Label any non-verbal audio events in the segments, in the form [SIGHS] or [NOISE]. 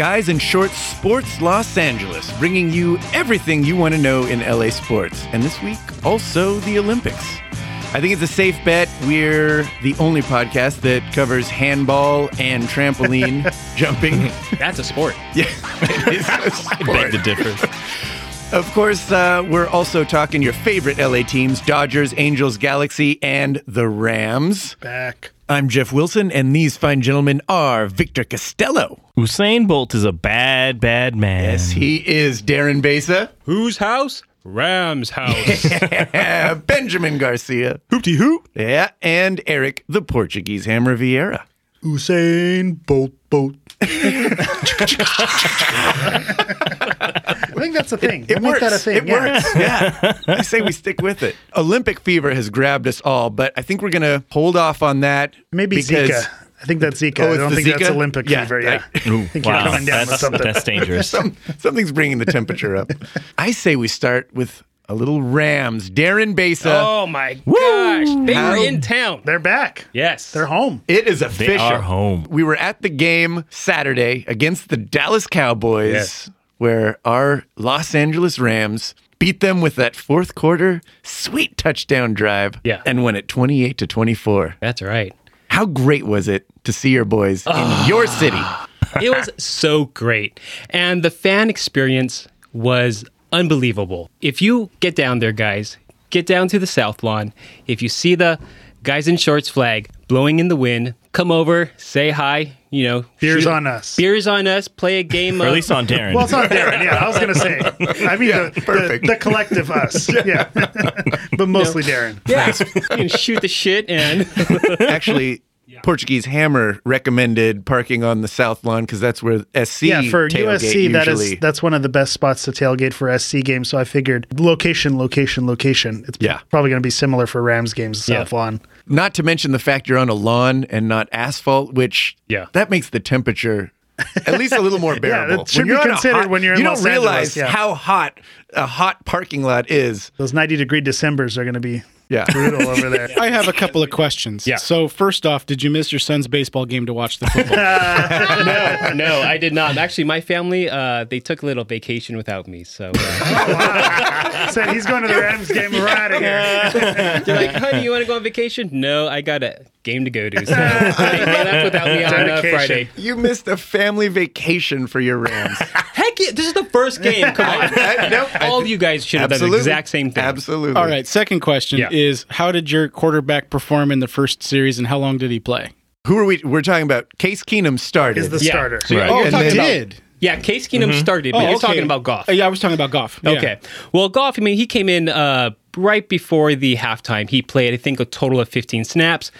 Guys in Shorts Sports Los Angeles, bringing you everything you want to know in LA sports. And this week, also the Olympics. I think it's a safe bet. We're the only podcast that covers handball and trampoline [LAUGHS] jumping. That's a sport. [LAUGHS] Yeah, it is a [LAUGHS] sport. Beg to differ. Of course, uh, we're also talking your favorite LA teams Dodgers, Angels, Galaxy, and the Rams. Back. I'm Jeff Wilson, and these fine gentlemen are Victor Costello. Usain Bolt is a bad, bad man. Yes, he is Darren Besa, Whose house? Ram's house. [LAUGHS] Benjamin Garcia, Hoopty hoop. yeah, and Eric, the Portuguese Hammer Vieira. Usain Bolt Bolt. [LAUGHS] I think that's a thing. It We'll works. That a thing. It yeah. works. Yeah. I say we stick with it. Olympic fever has grabbed us all, but I think we're going to hold off on that. Maybe because Zika. I think that's Zika. Oh, I don't the think that's Olympic Yeah, fever. Yeah. I- I think you're Wow, coming down with that's, something. that's dangerous. [LAUGHS] some, something's bringing the temperature up. [LAUGHS] I say we start with a little Rams. Darren Besa. oh my gosh. They How- were in town. They're back. Yes. They're home. It is official. are home. We were at the game Saturday against the Dallas Cowboys, Yes. where our Los Angeles Rams beat them with that fourth quarter sweet touchdown drive Yeah. and won it 28 to 24. That's right. How great was it to see your boys in ah. your city? It was so great. And the fan experience was unbelievable. If you get down there, guys, get down to the South Lawn. If you see the guys in shorts flag blowing in the wind, come over, say hi, you know. Beers shoot- on us. Beers on us, play a game Or of at least on Darren. Well, it's on Darren. Yeah, I was going to say. I mean, the, the, perfect. the collective us. [LAUGHS] Yeah. [LAUGHS] but mostly Darren. Yeah, [LAUGHS] you can shoot the shit and Actually, Portuguese Hammer recommended parking on the South Lawn because that's where SC Yeah, for tailgate USC, that usually. is that's one of the best spots to tailgate for SC games. So I figured location, location, location. It's Yeah. probably going to be similar for Rams games, South Lawn. Not to mention the fact you're on a lawn and not asphalt, which Yeah. that makes the temperature at least a little more [LAUGHS] bearable. that should you're be considered hot- when you're in You don't Los Angeles, realize yeah. how hot a hot parking lot is. Those 90 degree Decembers are going to be Yeah. brutal over there. [LAUGHS] I have a couple of questions. Yeah. So first off, did you miss your son's baseball game to watch the football? [LAUGHS] no, no, I did not. Actually, my family uh, they took a little vacation without me, so uh, Said he's going to the Rams game. We're out of here. [LAUGHS] they're like, "Honey, you want to go on vacation?" No, I got a game to go to, so they they left without me on uh, Friday. You missed a family vacation for your Rams. Heck, yeah, this is the first game. Come on, [LAUGHS] I- no, I [LAUGHS] all of you guys should have done the exact same thing. Absolutely. All right. Second question Yeah. is how did your quarterback perform in the first series and how long did he play? Who are we? We're talking about Case Keenum started. Is the Yeah. starter. So you're, Right. Oh, I you're he about did. yeah, Case Keenum started, but Oh, you're okay. talking about Goff. Uh, yeah, I was talking about Goff. Yeah. Okay. Well, Goff, I mean, he came in uh, right before the halftime. He played, I think, a total of 15 snaps,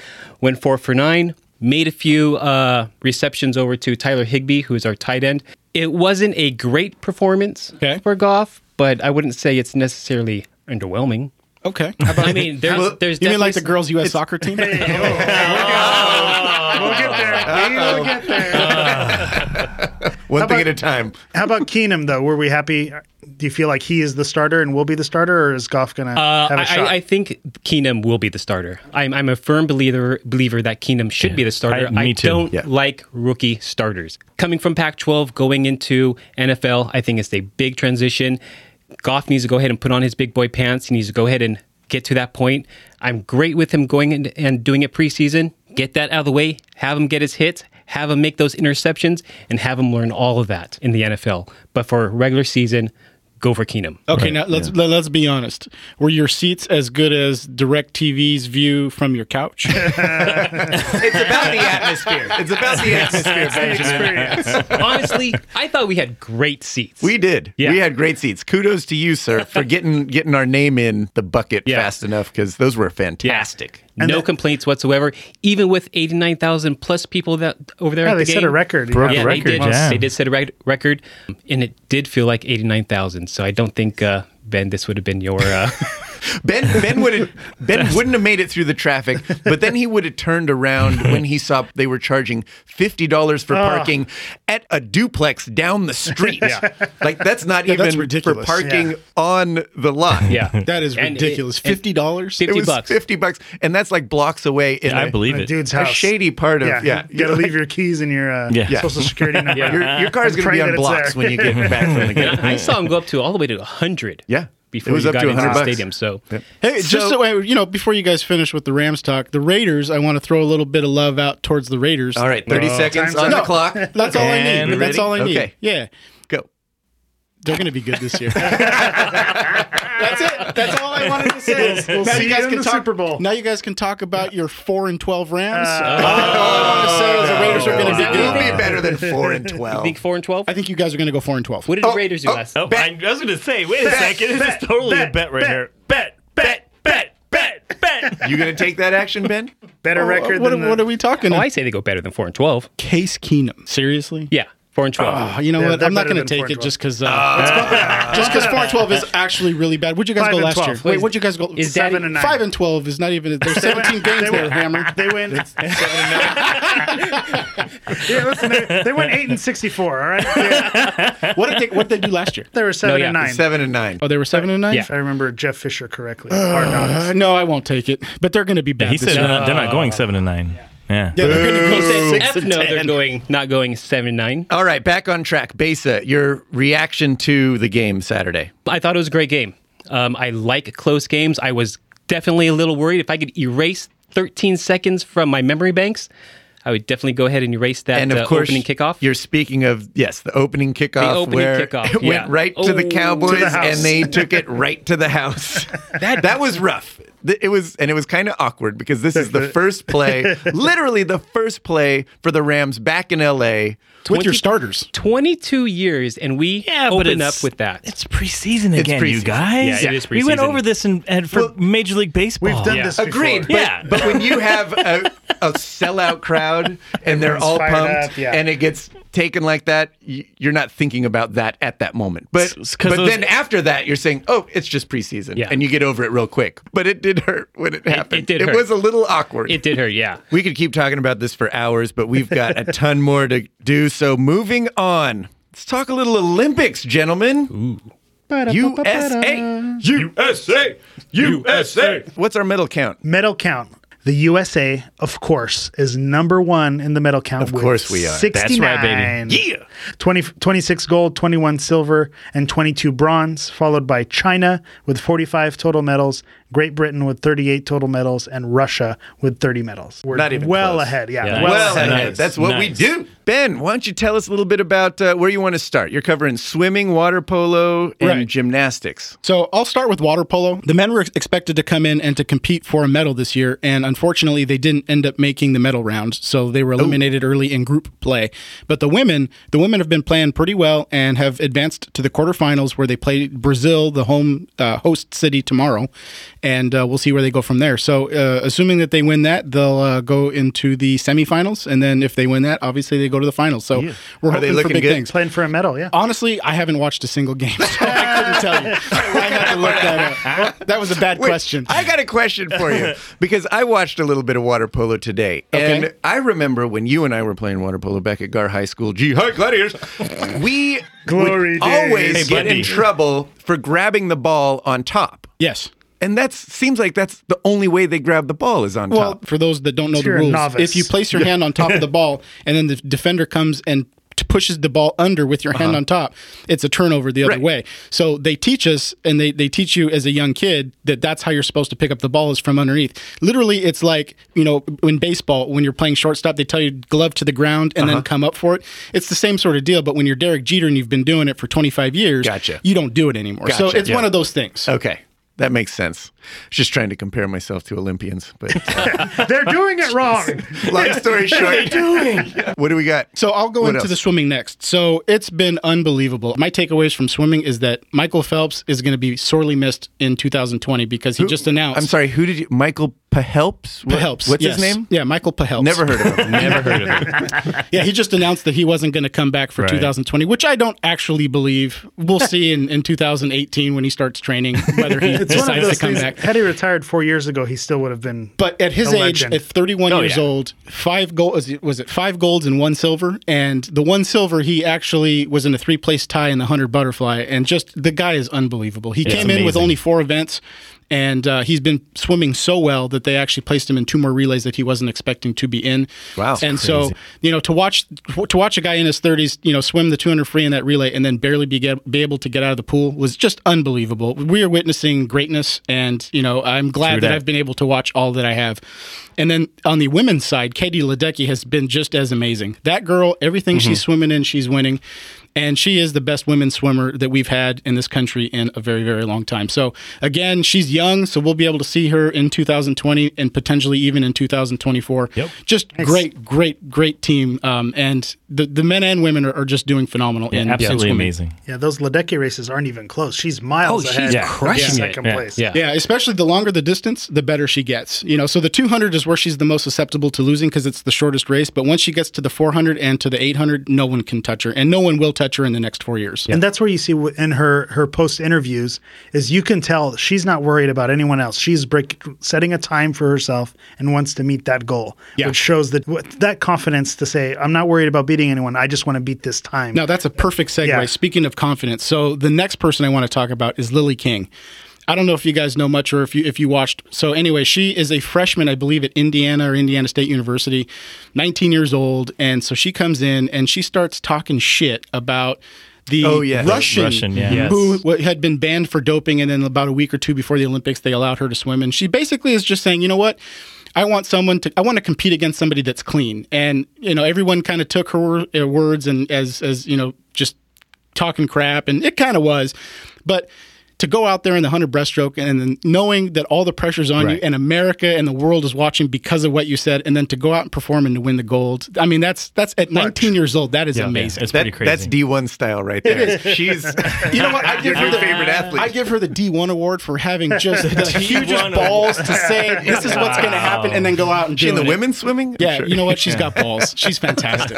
went four for nine, made a few uh, receptions over to Tyler Higbee, who is our tight end. It wasn't a great performance Okay. for Goff, but I wouldn't say it's necessarily underwhelming. Okay. How about I mean, [LAUGHS] there's, there's you mean like the girls' U.S. soccer team? [LAUGHS] Oh, [LAUGHS] oh, We'll get there. [LAUGHS] We'll get there. [LAUGHS] One How thing about- at a time. How about Keenum, though? Were we happy? Do you feel like he is the starter and will be the starter, or is Goff going to Uh, have a I, shot? I think Keenum will be the starter. I'm, I'm a firm believer believer that Keenum should be the starter. I- me too. don't Yeah. like rookie starters. Coming from Pac-12, going into NFL, I think it's a big transition. Goff needs to go ahead and put on his big boy pants. He needs to go ahead and get to that point. I'm great with him going and doing it preseason. Get that out of the way. Have him get his hits. Have him make those interceptions, and have him learn all of that in the NFL. But for regular season, go for Keenum. Okay, now let's let, let's be honest. Were your seats as good as DirecTV's view from your couch? [LAUGHS] It's about the atmosphere. It's about the atmosphere, Benjamin. experience. Honestly, I thought we had great seats. We did. Yeah. We had great seats. Kudos to you, sir, for getting getting our name in the bucket Yeah. fast enough because those were fantastic. No the- complaints whatsoever. Even with eighty nine thousand plus people that over there Yeah, at they the set a record. Broke Yeah, a they record, did. yeah. They did set a rec- record, and it did feel like eighty nine thousand. So I don't think uh, Ben, this would have been your uh, [LAUGHS] Ben Ben would have Ben wouldn't have made it through the traffic, but then he would have turned around when he saw they were charging fifty dollars for parking at a duplex down the street. Like that's not Yeah, even that's for ridiculous. parking Yeah. on the lot. Yeah. [LAUGHS] That is And ridiculous. and- Fifty dollars. Fifty It was bucks. fifty bucks, and that's like blocks away in I a- believe A it. dude's a house. shady part of Yeah, yeah. You gotta leave your keys and your uh, Yeah. social security [LAUGHS] number. Yeah. Your, your car's And gonna be on blocks there. when you get back from the [LAUGHS] game. I saw him go up to all the way to hundred. Yeah, Before it was you up got to into hundred the bucks. stadium. So Hey, So- just so uh, you know, before you guys finish with the Rams talk, the Raiders, I want to throw a little bit of love out towards the Raiders. All right, thirty seconds time's on up. the clock. That's all I need. That's all I need. Okay. Yeah. Go. They're going to be good this year. [LAUGHS] That's it. That's all I wanted to say. We'll now see you guys you in can the talk, Super Bowl. Now you guys can talk about your four and twelve Rams. Uh, all I want to say is the Raiders are going to Is be that good. what It'll be better than four and you twelve. think four and twelve? I think you guys are going to go four and twelve. What did the Raiders do oh, last? Oh, I, I was going to say, wait a Bet, second. This bet, is totally bet, a bet right bet. here. Bet, bet, bet, bet, bet. You gonna take that action, Ben? Better record what, than the, what are we talking? Oh, about? I say they go better than four and twelve. Case Keenum. Seriously? Yeah, four and twelve. Oh, you know Yeah, what? they're I'm not going to take it just because. Ah. Uh, [LAUGHS] just because four and twelve is actually really bad. Where'd you guys Five go last 12. year? Wait, Wait, where'd you guys go? Is seven Daddy- and nine. Five and twelve is not even. There's [LAUGHS] 17 games They there, win. Hammer. They win. [LAUGHS] yeah, listen, they, they went eight and sixty-four. All right, Yeah, What did they What did they do last year? they were seven yeah. and nine. Seven and nine. Oh, they were seven and nine. Yeah. If I remember Jeff Fisher correctly. Hard knocks. Uh, no, I won't take it. But they're going to be bad. He said they're not, they're not going seven and nine. Yeah. Yeah, they're going to go Said six F and no, they're ten. going not going seven nine. All right, back on track. Besa, your reaction to the game Saturday. I thought it was a great game. Um, I like close games. I was definitely a little worried if I could erase 13 seconds from my memory banks. I would definitely go ahead and erase that And of uh, course, opening kickoff. You're speaking of yes, the opening kickoff the opening where kickoff, it yeah. went right to the Oh. Cowboys To the and they took it right to the house. [LAUGHS] that that was rough. It was and it was kind of awkward because this is the [LAUGHS] first play, literally the first play for the Rams back in LA. with your starters. 22 years, and we Yeah, but open it's- up with that. It's preseason again, you preseason. guys. Yeah, it is preseason. We went over this in, and for Well, Major League Baseball. We've done Yeah. this before. Agreed. But, Yeah. but when you have a, a sellout crowd [LAUGHS] and they're all pumped up, yeah. and it gets taken like that, you're not thinking about that at that moment. But, but those- then after that, you're saying, oh, it's just preseason. Yeah. And you get over it real quick. But it did hurt when it happened. it did hurt. It was a little awkward. It did hurt, yeah. we could keep talking about this for hours, but we've got a ton more to do. So moving on. Let's talk a little Olympics, gentlemen. USA. USA. USA. What's our medal count? Medal count. The USA, of course, is number one in the medal count. Of course we are. That's right, baby. Yeah. 20, 26 gold, 21 silver, and 22 bronze, followed by China with 45 total medals, Great Britain with 38 total medals, and Russia with 30 medals. We're Not even well close. ahead. Yeah, Yeah. well, Well, ahead. ahead. Nice. that's what we do. Ben, why don't you tell us a little bit about uh, where you want to start? You're covering swimming, water polo, and Right. gymnastics. So I'll start with water polo. The men were expected to come in and to compete for a medal this year, and unfortunately, they didn't end up making the medal round. So they were eliminated early in group play. But the women, the women have been playing pretty well and have advanced to the quarterfinals, where they play Brazil, the home uh, host city, tomorrow, and uh, we'll see where they go from there. So, uh, assuming that they win that, they'll uh, go into the semifinals, and then if they win that, obviously they go to the finals. So we're Are they hoping for looking big good? things. Playing for a medal, yeah. Honestly, I haven't watched a single game, [LAUGHS] so I couldn't tell you. [LAUGHS] I had to look that up. That was a bad Wait, question. I got a question for you [LAUGHS] because I watched a little bit of water polo today, Okay. and I remember when you and I were playing water polo back at Gar High School. Gee, hi, gladiators! We Glory would always Hey, get in trouble for grabbing the ball on top, yes. And that seems like that's the only way they grab the ball is on top. Well, top. for those that don't know the You're a rules, novice. if you place your hand on top of the [LAUGHS] ball and then the defender comes and t- pushes the ball under with your hand uh-huh. on top, it's a turnover the other Right. way. So they teach us and they, they teach you as a young kid that that's how you're supposed to pick up the ball is from underneath. Literally, it's like, you know, in baseball, when you're playing shortstop, they tell you glove to the ground and then uh-huh. come up for it. It's the same sort of deal. But when you're Derek Jeter and you've been doing it for 25 years, Gotcha. you don't do it anymore. so Gotcha. it's Yeah. one of those things. Okay. That makes sense. Just trying to compare myself to Olympians, but [LAUGHS] They're doing it wrong. [LAUGHS] long story short, [LAUGHS] what do we got? So I'll go What into else? the swimming next. So it's been unbelievable. My takeaways from swimming is that Michael Phelps is going to be sorely missed in 2020 because he just announced. I'm sorry. Who did you? Michael Pahelps. What- Pahelps. What's yes. his name? Yeah, Michael Pahelps. Never heard of him. [LAUGHS] Never heard of it. [LAUGHS] Yeah, he just announced that he wasn't going to come back for Right. 2020, which I don't actually believe. We'll see in, in 2018 when he starts training whether he [LAUGHS] It's decides to come things. back. Had he retired four years ago, he still would have been. But at his A age, legend. at 31 Oh, years yeah. old, five gold was it, was it five golds and one silver? And the one silver, he actually was in a three place tie in the hundred butterfly, and just the guy is unbelievable. He came in with only four events. And uh, he's been swimming so well that they actually placed him in two more relays that he wasn't expecting to be in. Wow. And so, you know, to watch to watch a guy in his 30s, you know, swim the 200 free in that relay and then barely be get, be able to get out of the pool was just unbelievable. We are witnessing greatness, and you know, I'm glad that that. I've been able to watch all that I have. And then on the women's side, Katie Ledecky has been just as amazing. That girl, everything Mm-hmm. she's swimming in, she's winning. And she is the best women's swimmer that we've had in this country in a very, very long time. So, again, she's young, so we'll be able to see her in 2020 and potentially even in 2024. Yep. Just great, great, great team. Um, and the, the men and women are, are just doing phenomenal. in, in Absolutely swimming. amazing. Yeah, those Ledecky races aren't even close. She's miles Oh, she's ahead. Yeah. of crushing it. second Yeah. place. Yeah. Yeah, especially the longer the distance, the better she gets. You know, so the 200 is where she's the most susceptible to losing because it's the shortest race. But once she gets to the 400 and to the 800, no one can touch her, and no one will touch her in the next four years. And that's where you see in her her post interviews is you can tell she's not worried about anyone else. She's break, setting a time for herself and wants to meet that goal, Yeah. which shows that that confidence to say, "I'm not worried about beating anyone. I just want to beat this time." Now that's a perfect segue. Yeah. Speaking of confidence, so the next person I want to talk about is Lily King. I don't know if you guys know much or if you if you watched. So anyway, she is a freshman, I believe, at Indiana or Indiana State University, 19 years old, and so she comes in and she starts talking shit about the Oh, yeah. Russian, Russian, yeah. who w- had been banned for doping, and then about a week or two before the Olympics, they allowed her to swim, and she basically is just saying, you know what. I want someone to. I want to compete against somebody that's clean, and you know everyone kind of took her uh, words and as as you know just talking crap, and it kind of was, but to go out there in the hundred breaststroke and then knowing that all the pressure's on you and America and the world is watching because of what you said, and then to go out and perform and to win the gold. I mean, that's that's at 19 years old. That is amazing. It's That, pretty crazy. that's D1 style right there. She's [LAUGHS] You know what? I [LAUGHS] give her the favorite athlete. I give her the D1 award for having [LAUGHS] just the hugest balls to say this is what's going to happen, and then go out and she in do the it. women's swimming? Yeah, Sure. you know what? She's got balls. She's fantastic.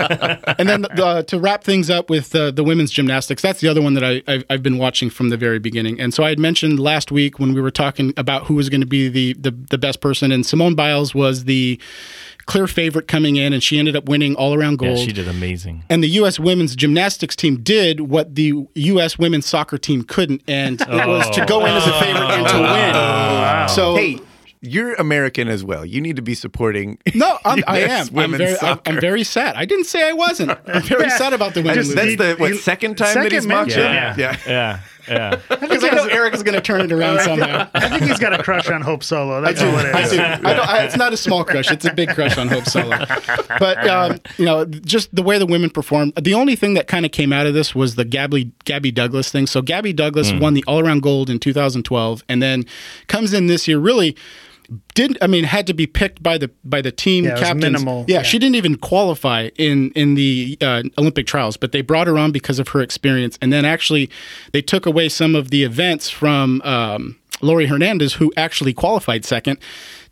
and then the, to wrap things up with uh, the women's gymnastics, that's the other one that I, I've, I've been watching from the very beginning. And so I had mentioned last week when we were talking about who was going to be the, the the best person, and Simone Biles was the clear favorite coming in, and she ended up winning all around yeah, gold. she did amazing. And the U.S. women's gymnastics team did what the U.S. women's soccer team couldn't, and it oh. was to go in as a favorite and to oh, win. So Hey, you're American as well. You need to be supporting. No, I'm, [LAUGHS] I am. I'm very, I'm. I'm very sad. I didn't say I wasn't. I'm very [LAUGHS] sad about the women. Just, that's the what second time that second he's mocked mention. him? Yeah. yeah. Yeah. Yeah. [LAUGHS] because I know Eric is going to turn it [LAUGHS] around somehow. I think he's got a crush on Hope Solo. That's I do. all it I is. do. I [LAUGHS] don't, I, it's not a small crush. It's a big crush on Hope Solo. But um, you know, just the way the women performed. The only thing that kind of came out of this was the Gabby Gabby Douglas thing. So Gabby Douglas Hmm. won the all around gold in 2012, and then comes in this year really. Didn't I mean had to be picked by the by the team Yeah, it was captains? minimal. Yeah, Yeah. she didn't even qualify in in the uh, Olympic trials, but they brought her on because of her experience. And then actually, they took away some of the events from um, Laurie Hernandez, who actually qualified second,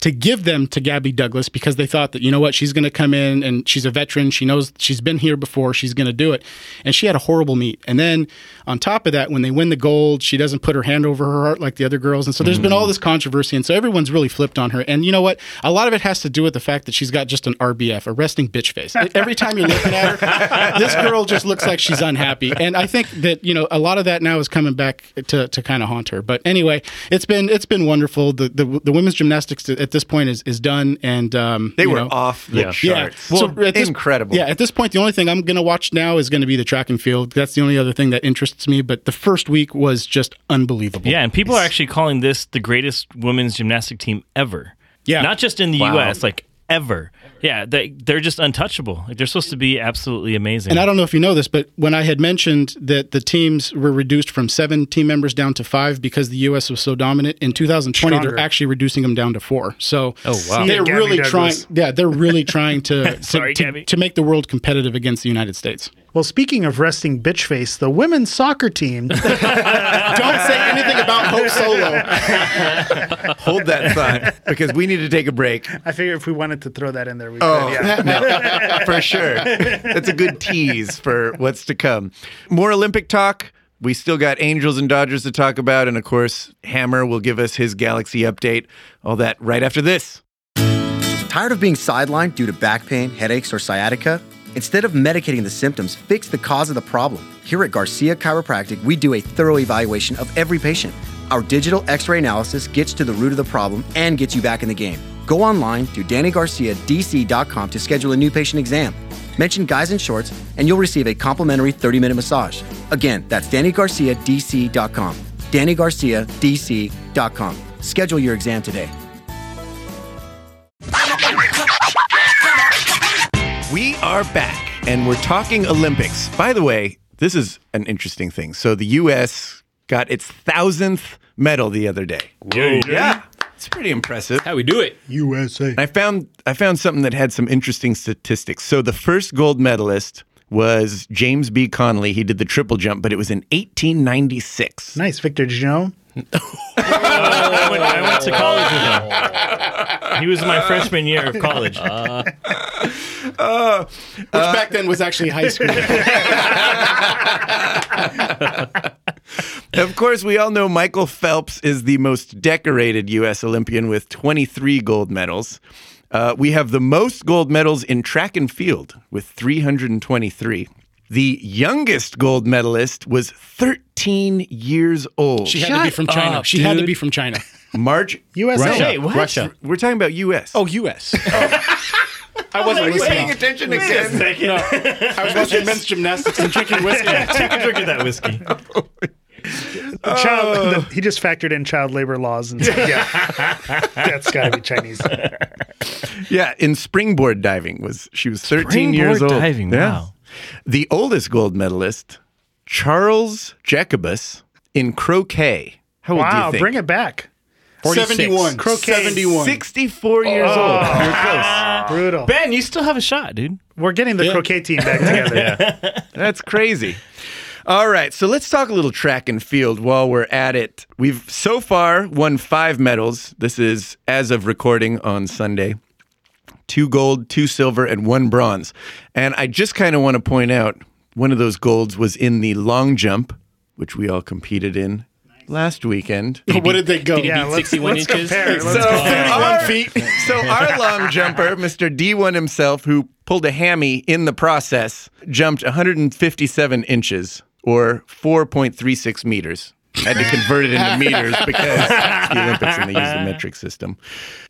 to give them to Gabby Douglas because they thought that you know what she's going to come in and she's a veteran. She knows she's been here before. She's going to do it, and she had a horrible meet. And then on top of that, when they win the gold, she doesn't put her hand over her heart like the other girls. And so there's been all this controversy, and so everyone's really flipped on her. And you know what? A lot of it has to do with the fact that she's got just an RBF, a resting bitch face. Every time you're looking at her, this girl just looks like she's unhappy. And I think that you know a lot of that now is coming back to, to kind of haunt her. But anyway, it's been it's been wonderful. The the, the women's gymnastics at this point is, is done, and um, They you were know, off the Yeah. charts. Yeah. at this- incredible. Yeah, at this point, the only thing I'm going to watch now is going to be the track and field. That's the only other thing that interests me. But the first week was just unbelievable. Yeah, and people are actually calling this the greatest women's gymnastic team ever. Yeah. Not just in the Wow. US, like ever. Yeah, they they're just untouchable. Like they're supposed to be absolutely amazing. And I don't know if you know this, but when I had mentioned that the teams were reduced from seven team members down to five because the U.S. was so dominant, in 2020 Stronger. they're actually reducing them down to four. So Oh, wow. they're Gabby really Douglas. trying. Yeah, they're really trying to [LAUGHS] to, Sorry, to, Gabby. to make the world competitive against the United States. Well, speaking of resting bitch face, the women's soccer team. [LAUGHS] Don't say anything about Ho Solo. [LAUGHS] Hold that thought because we need to take a break. I figure if we wanted to throw that in there, we Oh, could. Yeah. [LAUGHS] for sure. That's a good tease for what's to come. More Olympic talk. We still got Angels and Dodgers to talk about. And of course, Hammer will give us his Galaxy update. All that right after this. Tired of being sidelined due to back pain, headaches, or sciatica? Instead of medicating the symptoms, fix the cause of the problem. Here at Garcia Chiropractic, we do a thorough evaluation of every patient. Our digital x ray analysis gets to the root of the problem and gets you back in the game. Go online to DannyGarciaDC.com to schedule a new patient exam. Mention Guys in Shorts, and you'll receive a complimentary 30 minute massage. Again, that's DannyGarciaDC.com. DannyGarciaDC.com. Schedule your exam today. We are back and we're talking Olympics. By the way, this is an interesting thing. So the U.S. got its thousandth medal the other day. Whoa. Yeah, it's pretty impressive. How we do it? USA. I found I found something that had some interesting statistics. So the first gold medalist was James B. Connolly. He did the triple jump, but it was in 1896. Nice, Victor. Did you know? I, went, I went to college with him. He was my freshman year of college. Uh. Uh, Which uh, back then was actually high school. Of course, we all know Michael Phelps is the most decorated U.S. Olympian with 23 gold medals. Uh, we have the most gold medals in track and field with 323. The youngest gold medalist was 13 years old. She had to be from China. up, she had to dude. be from China. [LAUGHS] March. USA. Wait, what? Russia. We're talking about U.S. Oh, U.S. [LAUGHS] Oh. I wasn't Are you paying listening. attention again? [LAUGHS] I was watching men's gymnastics and drinking whiskey. Take a drink of that whiskey. Oh. Child, the- he just factored in child labor laws and said, yeah, that's got to be Chinese. Yeah, in springboard diving was she was 13 years Springboard old. diving, Yeah. wow. The oldest gold medalist, Charles Jacobus in croquet. How old do you Wow, think? bring it back. 71. Croquet. 71. 64 years oh. old. You're close. [LAUGHS] Brutal. Ben, you still have a shot, dude. We're getting the croquet team back together. [LAUGHS] That's crazy. All right, so let's talk a little track and field while we're at it. We've so far won five medals. This is as of recording on Sunday two gold, two silver, and one bronze. And I just kind of want to point out one of those golds was in the long jump, which we all competed in last weekend. [LAUGHS] What did they go? Did he Yeah, beat let's- 61 let's inches? compare. Let's So, our, [LAUGHS] feet. so our long jumper, Mr. D1 himself, who pulled a hammy in the process, jumped 157 inches or 4.36 meters. Had to convert it into meters because [LAUGHS] the Olympics and they use the metric system.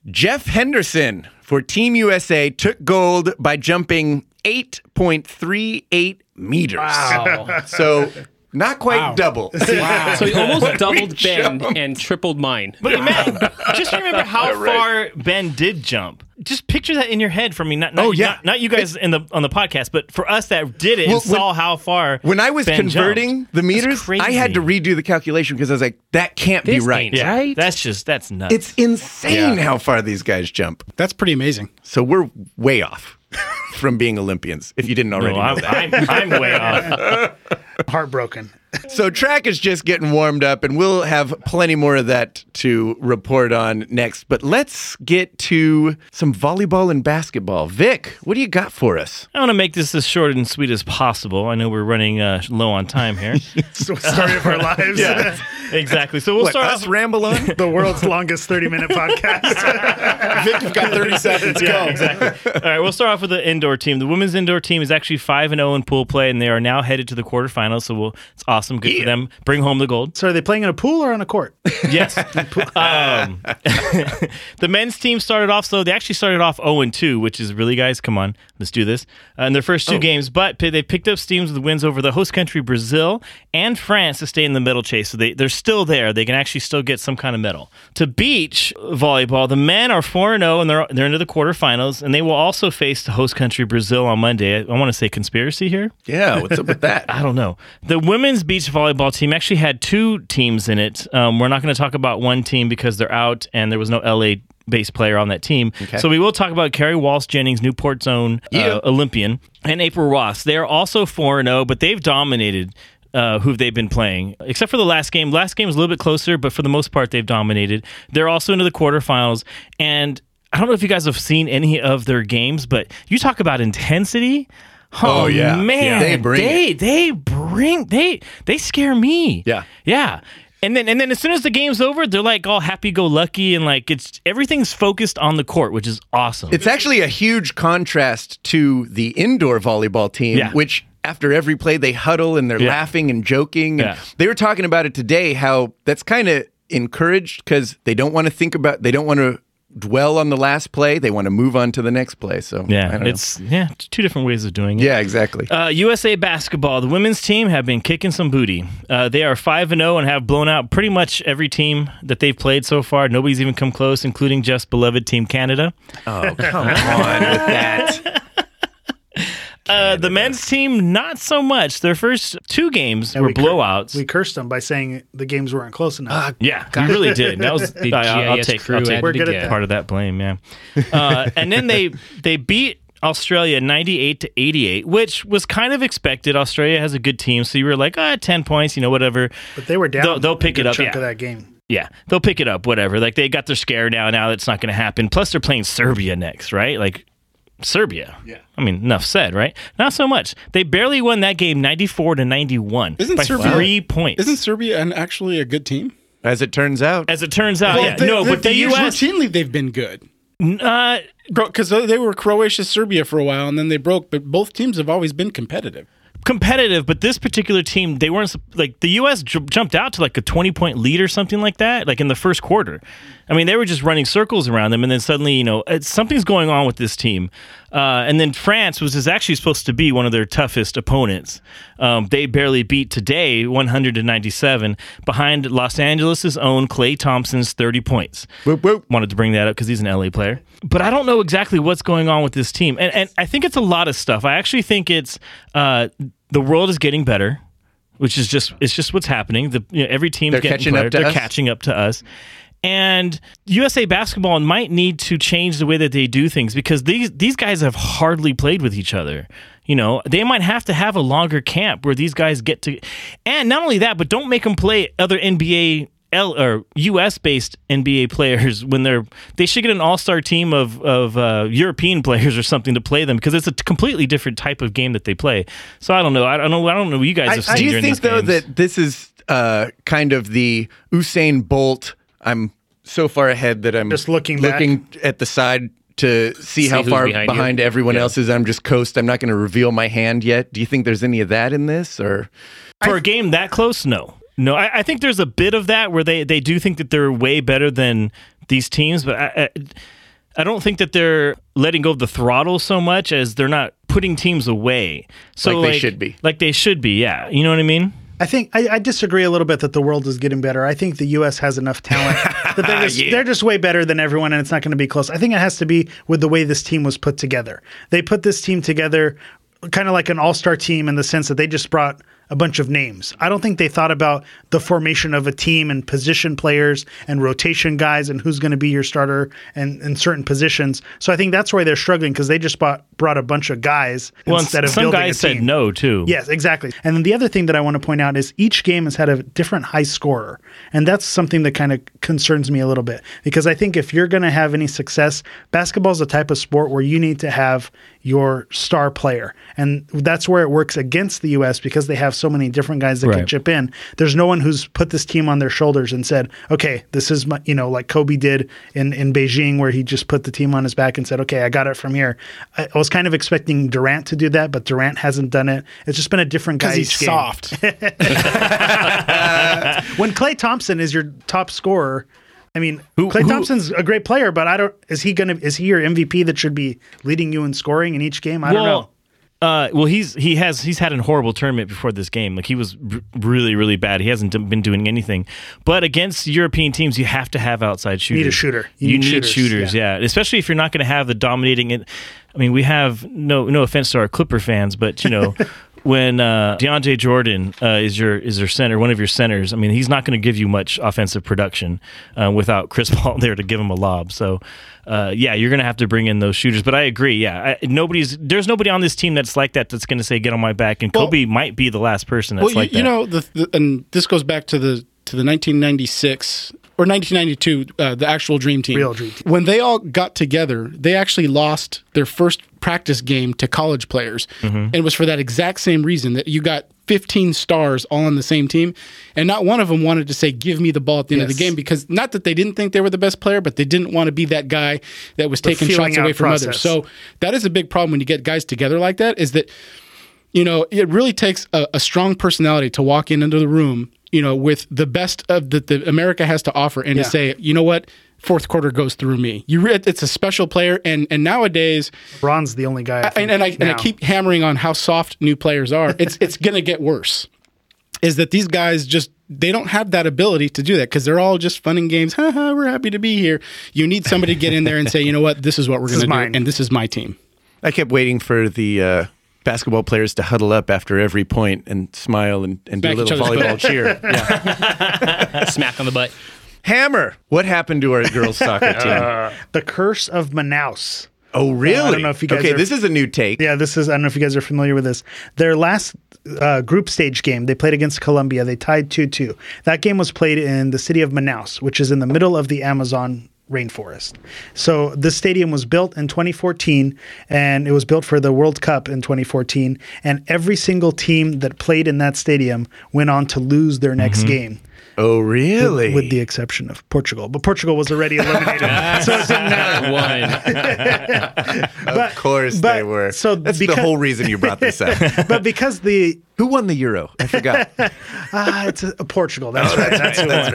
Jeff Henderson for Team USA took gold by jumping 8.38 meters. Wow. So not quite double. [LAUGHS] Wow. so he almost doubled Ben jumped. and tripled mine. But man, just remember how [LAUGHS] far Ben did jump. Just picture that in your head for me. Not, not Oh, yeah. not, not you guys in the on the podcast, but for us that did it Well, and saw how far. When I was Ben converting jumped. the meters, I had to redo the calculation because I was like, that can't be right. Yeah, right? that's just that's nuts. It's insane how far these guys jump. That's pretty amazing. So we're way off from being Olympians, if you didn't already no, know I'm, that. I'm, I'm way off. [LAUGHS] Heartbroken. [LAUGHS] So track is just getting warmed up, and we'll have plenty more of that to report on next. But let's get to some volleyball and basketball. Vic, what do you got for us? I want to make this as short and sweet as possible. I know we're running uh, low on time here. [LAUGHS] So story of our [LAUGHS] lives. Exactly. So we'll What, start us off. ramble on? [LAUGHS] the world's longest 30 minute podcast. [LAUGHS] Vic, you've got 30 seconds. Yeah, Go. exactly. All right, we'll start off with the indoor team. The women's indoor team is actually five and zero in pool play, and they are now headed to the quarterfinals. So we'll, it's awesome. Good for them. Bring home the gold. so are they playing in a pool or on a court? Yes. [LAUGHS] um, the men's team started off slow. They actually started off 0 and 2, which is really, guys, come on, let's do this. Uh, in their first two games, but they picked up steams with wins over the host country, Brazil, and France to stay in the medal chase. So they, they're still there. They can actually still get some kind of medal. To beach volleyball, the men are 4 and 0, and they're, they're into the quarterfinals, and they will also face the host country, Brazil, on Monday. I, I want to say conspiracy here. Yeah, what's up with that? [LAUGHS] I don't know. The women's beach volleyball team actually had two teams in it. Um, we're not going to talk about one team because they're out and there was no LA based player on that team. So we will talk about Kerri Walsh Jennings, Newport Zone uh, Olympian, and April Ross. They're also 4 0, but they've dominated uh, who they've been playing, except for the last game. Last game was a little bit closer, but for the most part, they've dominated. They're also into the quarterfinals. And I don't know if you guys have seen any of their games, but you talk about intensity. Oh, Oh, yeah. man, Yeah. They bring they, they bring they they scare me. Yeah. yeah. And then and then as soon as the game's over, they're like all happy go lucky and like it's everything's focused on the court, which is awesome. It's actually a huge contrast to the indoor volleyball team, Yeah. which after every play they huddle and they're Yeah. laughing and joking. And Yeah. They were talking about it today how that's kind of encouraged because they don't want to think about, they don't want to dwell on the last play. They want to move on to the next play. So yeah, don't know. it's yeah, two different ways of doing it. yeah, exactly. Uh, USA basketball, the women's team have been kicking some booty. Uh, they are five and zero and have blown out pretty much every team that they've played so far. Nobody's even come close, including just beloved Team Canada. oh, come on with that. [LAUGHS] Uh, the men's team, not so much. Their first two games And were we cur- blowouts. We cursed them by saying the games weren't close enough. yeah, you really did. That was [LAUGHS] The I- I'll, I'll GIS take, crew I'll take at We're it good at again. that. part of that blame. Yeah, [LAUGHS] uh, and then they they beat Australia 98 to 88, which was kind of expected. Australia has a good team, so you were like, ah, 10 points, you know, whatever. but they were down. They'll- they'll a pick it up, Chunk yeah. of that game. Yeah, they'll pick it up, whatever. Like they got their scare now. Now that's not going to happen. Plus, they're playing Serbia next, right? Like Serbia. Yeah. I mean, enough said, right? Not so much. They barely won that game, ninety-four to ninety-one, Isn't by Serbia- three points. Isn't Serbia an, actually a good team? As it turns out. As it turns out, yeah. they- no, they- but the they- U.S. routinely they've been good. Uh, Because they were Croatia, Serbia for a while, and then they broke. But both teams have always been competitive. Competitive, but this particular team, they weren't like the U.S. J- jumped out to like a 20 point lead or something like that, like in the first quarter. I mean, they were just running circles around them, and then suddenly, you know, it's, something's going on with this team. Uh, and then France was is actually supposed to be one of their toughest opponents. Um, they barely beat today, 100 to 97, behind Los Angeles' own Klay Thompson's 30 points. Whoop, whoop. Wanted to bring that up because he's an LA player. But I don't know exactly what's going on with this team. And, and I think it's a lot of stuff. I actually think it's uh, the world is getting better, which is just it's just what's happening. The you know, every team's They're getting catching up better. They're us. catching up to us. And USA basketball might need to change the way that they do things because these these guys have hardly played with each other. You know, they might have to have a longer camp where these guys get to, and not only that, but don't make them play other NBA L or US based NBA players [LAUGHS] when they're they should get an all star team of of uh, European [LAUGHS] players or something to play them because it's a completely different type of game that they play. So I don't know. I don't know. I don't know what you guys I, have seen do you during think these though games. that this is uh, kind of the Usain Bolt? I'm so far ahead that I'm Just looking back. looking at the side to see, how far behind behind, you. everyone else is. I'm just coast. I'm not going to reveal my hand yet. Do you think there's any of that in this, or for a game that close? No, no. I, I think there's a bit of that where they they do think that they're way better than these teams, but I, I, I don't think that they're letting go of the throttle so much as they're not putting teams away. So Like they should be. Like they should be. Yeah. You know what I mean? I think I, I disagree a little bit that the world is getting better. I think the U.S. has enough talent that they're just, they're just way better than everyone, and it's not going to be close. I think it has to be with the way this team was put together. They put this team together kind of like an all-star team in the sense that they just brought a bunch of names. I don't think they thought about the formation of a team and position players and rotation guys and who's going to be your starter and in certain positions. So I think that's why they're struggling because they just bought, brought a bunch of guys Well, instead of some guys a said no too. Yes, exactly. And then the other thing that I want to point out is each game has had a different high scorer. And that's something that kind of concerns me a little bit because I think if you're going to have any success, basketball is the type of sport where you need to have your star player. And that's where it works against the US because they have so many different guys that can chip in. There's no one who's put this team on their shoulders and said, "Okay, this is my, you know, like Kobe did in in Beijing where he just put the team on his back and said, "Okay, I got it from here." I, I was kind of expecting Durant to do that, but Durant hasn't done it. It's just been a different guy he's each game. soft. [LAUGHS] When Klay Thompson is your top scorer, I mean, Klay who- Thompson's a great player, but I don't. Is he gonna? Is he your MVP that should be leading you in scoring in each game? I don't know. Uh, well, he's he has he's had a horrible tournament before this game. Like he was r- really really bad. He hasn't d- been doing anything. But against European teams, you have to have outside shooters. need a shooter. You You, need need, shooters, shooters. yeah. Especially if you're not going to have the dominating. It. I mean, we have no no offense to our Clipper fans, but you know, [LAUGHS] when uh, DeAndre Jordan uh, is your is your center, one of your centers. I mean, he's not going to give you much offensive production uh, without Chris [LAUGHS] Paul there to give him a lob. So, uh, yeah, you're going to have to bring in those shooters. But I agree. Yeah, I, nobody's there's nobody on this team that's like that. That's going to say get on my back. And Well- Kobe might be the last person that's well, like you, you know, the, the, and this goes back to the to the 1996 or 1992, uh, the actual Dream Team. Real Dream Team. When they all got together, they actually lost their first practice game to college players, and it was for that exact same reason that you got 15 stars all on the same team, and not one of them wanted to say, "Give me the ball at the end of the game," because not that they didn't think they were the best player, but they didn't want to be that guy that was taking shots away out from others. So that is a big problem when you get guys together like that. Is that you know, it really takes a, a strong personality to walk in into the room, you know, with the best of that the America has to offer, and Yeah. to say, you know what, fourth quarter goes through me. You, re- it's a special player, and and nowadays, Bron's the only guy. I think, and, and I and I keep hammering on how soft new players are. It's it's gonna get worse. Is that these guys just they don't have that ability to do that because they're all just fun and games. Ha ha, we're happy to be here. You need somebody to get in there and say, you know what, this is what we're is gonna do, mine. and this is my team. I kept waiting for the uh, basketball players to huddle up after every point and smile and, and do a little volleyball butt. cheer. [LAUGHS] Yeah. Smack on the butt. Hammer, what happened to our girls soccer team? the curse of Manaus. oh, really? I don't know if you guys okay, are- this is a new take. Yeah, this is. I don't know if you guys are familiar with this. Their last uh, group stage game, they played against Colombia. They tied 2 2. That game was played in the city of Manaus, which is in the middle of the Amazon rainforest. So this stadium was built in 2014 and it was built for the World Cup in 2014 and every single team that played in that stadium went on to lose their next game Oh, really? with the exception of Portugal. But Portugal was already eliminated. [LAUGHS] so it didn't matter. One. [LAUGHS] of course but- they were. so that's because- the whole reason you brought this up. [LAUGHS] But because the Who won the Euro? I forgot. ah, it's a, Portugal. That's right. That's who That's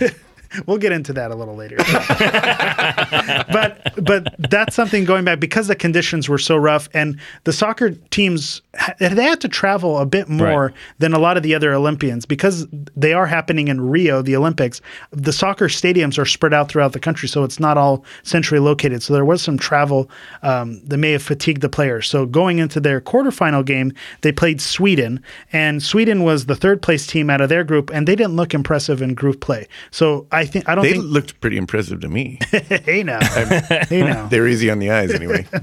won. right. [LAUGHS] We'll get into that a little later. [LAUGHS] but but that's something going back because the conditions were so rough and the soccer teams they had to travel a bit more Right. than a lot of the other Olympians because they are happening in Rio, the Olympics. The soccer stadiums are spread out throughout the country, so it's not all centrally located. So there was some travel um, that may have fatigued the players. So going into their quarterfinal game, they played Sweden, and Sweden was the third place team out of their group, and they didn't look impressive in group play. So I think I don't They think looked pretty impressive to me. [LAUGHS] hey now, hey now. They're easy on the eyes anyway. [LAUGHS]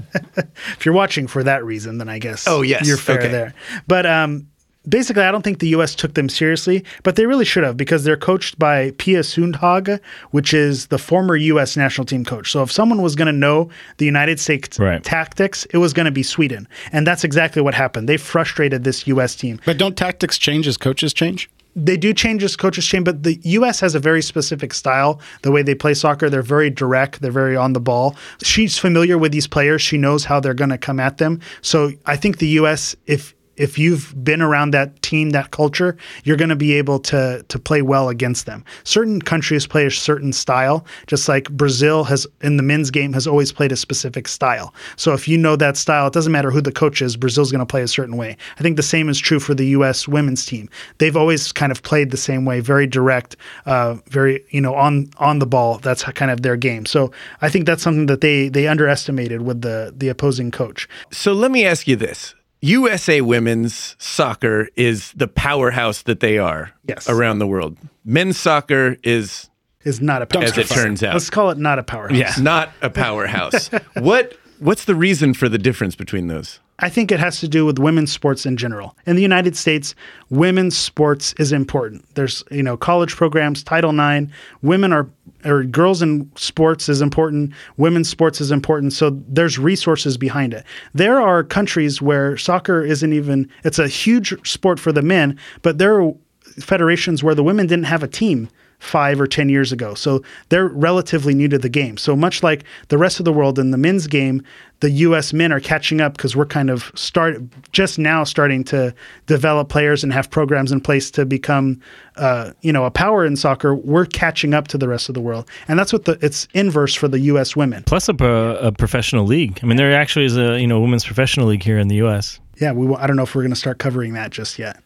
If you're watching for that reason, then I guess Oh, yes. you're fair Okay. there. But um, basically, I don't think the U.S. took them seriously, but they really should have because they're coached by Pia Sundhage, which is the former U.S. national team coach. So if someone was going to know the United States Right. tactics, it was going to be Sweden, and that's exactly what happened. They frustrated this U.S. team. But don't tactics change as coaches change? They do change as coaches change, but the U.S. has a very specific style. The way they play soccer, they're very direct. They're very on the ball. She's familiar with these players. She knows how they're going to come at them. So I think the U.S. if if you've been around that team, that culture, you're going to be able to to play well against them. Certain countries play a certain style, just like Brazil has in the men's game has always played a specific style. So if you know that style, it doesn't matter who the coach is, Brazil's going to play a certain way. I think the same is true for the U.S. women's team. They've always kind of played the same way, very direct, uh, very you know on on the ball. That's kind of their game. So I think that's something that they they underestimated with the the opposing coach. So let me ask you this. USA women's soccer is the powerhouse that they are Yes. around the world. Men's soccer is Is not a powerhouse. As it turns out. Let's call it not a powerhouse. Yeah. not a powerhouse. [LAUGHS] what what's the reason for the difference between those? I think it has to do with women's sports in general. In the United States, women's sports is important. There's, you know, college programs, Title IX, women are or girls in sports is important, women's sports is important. So there's resources behind it. There are countries where soccer isn't even it's a huge sport for the men, but there are federations where the women didn't have a team five or 10 years ago. So they're relatively new to the game. So much like the rest of the world in the men's game, the US men are catching up because we're kind of start just now starting to develop players and have programs in place to become, uh, you know, a power in soccer. We're catching up to the rest of the world, and that's what the it's inverse for the U.S. women. Plus a, a professional league. I mean, there actually is a you know women's professional league here in the U.S. Yeah, we. I don't know if we're going to start covering that just yet.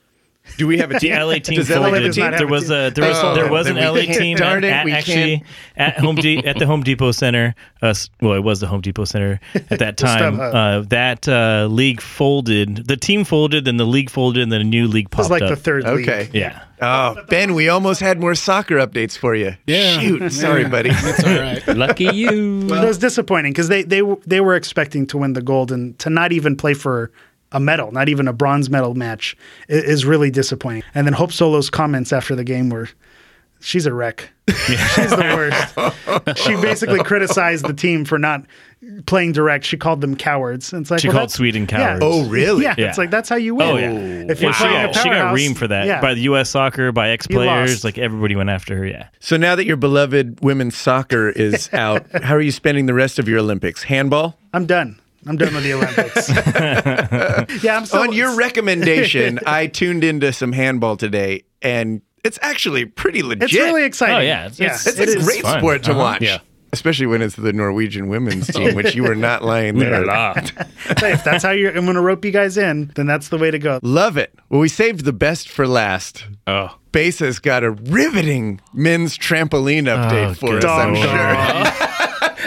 Do we have a The [LAUGHS] team? LA team Does LA folded. does not There was a there was Oh, there was an then we LA team at, it, at- actually can't. at Home De- at the Home Depot Center. Uh, well, it was the Home Depot Center at that [LAUGHS] time. Uh, that uh, league folded. The team folded, then the league folded, and then a new league It was like up. the third league. Okay. Yeah. Oh, Ben, we almost had more soccer updates for you. Yeah. Shoot. Sorry, buddy. It's all right. [LAUGHS] Lucky you. it was disappointing because they they they were expecting to win the gold and to not even play for a medal, not even a bronze medal match, i- is really disappointing. And then Hope Solo's comments after the game were, "She's a wreck. [LAUGHS] She's the worst." she basically criticized the team for not playing direct. She called them cowards. And it's like She well, called that's- Sweden yeah. cowards. Oh, really? Yeah, Yeah. it's like that's how you win. Oh yeah. Oh. If you're she, playing a got, she got reamed for that yeah. by the U.S. Soccer, by ex players. Like everybody went after her. Yeah. So now that your beloved women's soccer is [LAUGHS] out, how are you spending the rest of your Olympics? Handball? I'm done. I'm done with the Olympics. [LAUGHS] yeah, I'm still, On your [LAUGHS] recommendation, I tuned into some handball today, and it's actually pretty legit. It's really exciting. Oh, yeah, it's- it's- It's it a great fun. sport to Uh-huh. watch. Yeah. Especially when it's the Norwegian women's team, which you were not lying there. [LAUGHS] Hey, if that's how you're, I'm going to rope you guys in, then that's the way to go. Love it. Well, we saved the best for last. Oh. Besa's got a riveting men's trampoline update Oh, for us, I'm sure.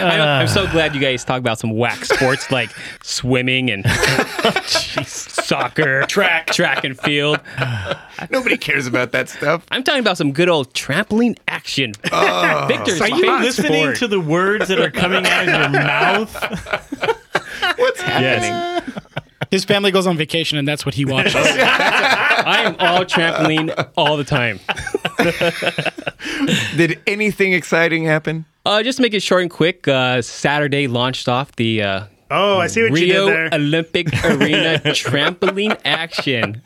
I, am so uh. glad you guys talk about some whack sports [LAUGHS] like swimming and [LAUGHS] soccer, track, track and field. [SIGHS] Nobody cares about that stuff. I'm talking about some good old trampoline action. [LAUGHS] Oh. Victor's Are you listening sport. to the words that are coming out of your mouth? What's happening? Yes. His family goes on vacation, and that's what he watches. I am all trampoline all the time. Did anything exciting happen? Uh, just to make it short and quick, uh, Saturday launched off the uh, Oh, I see what you did Rio there. Olympic Arena [LAUGHS] trampoline action.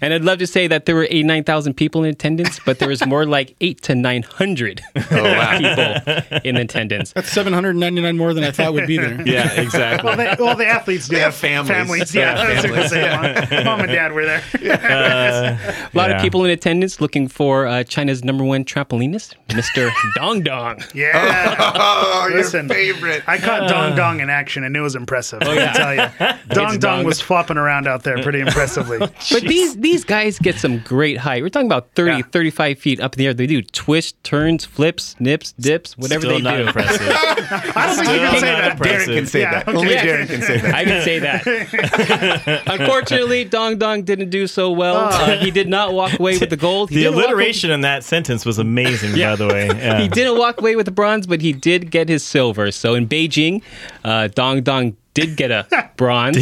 And I'd love to say that there were 89,000 people in attendance, but there was more like eight to 900 [LAUGHS] people in attendance. That's 799 more than I thought would be there. [LAUGHS] Yeah, exactly. well, they, well, the athletes do They have have families. Yeah, They have I was gonna mom, mom and dad were there. [LAUGHS] A lot Yeah. of people in attendance looking for uh, China's number one trampolinist, Mr. Dong Dong. Yeah. Oh, Listen, your favorite. I caught Dong Dong in action, and it was impressive. Oh, yeah. I tell you, Dong Dong Dong. was flopping around out there pretty impressively. But these these guys get some great height. We're talking about 30, Yeah. 35 feet up in the air. They do twists, turns, flips, nips, dips, whatever Still they not do. impressive. [LAUGHS] I don't think you can Still say not that. impressive. Darren can say Yeah, that. okay. Only Yeah. Darren can say that. I can say that. [LAUGHS] Unfortunately, Dong Dong didn't do so well. Uh, he did not walk away with the gold. He The didn't alliteration in that sentence was amazing, by the way. [LAUGHS] Yeah. He didn't walk away with the bronze, but he did get his silver. So in Beijing, uh, Dong Dong did get a bronze.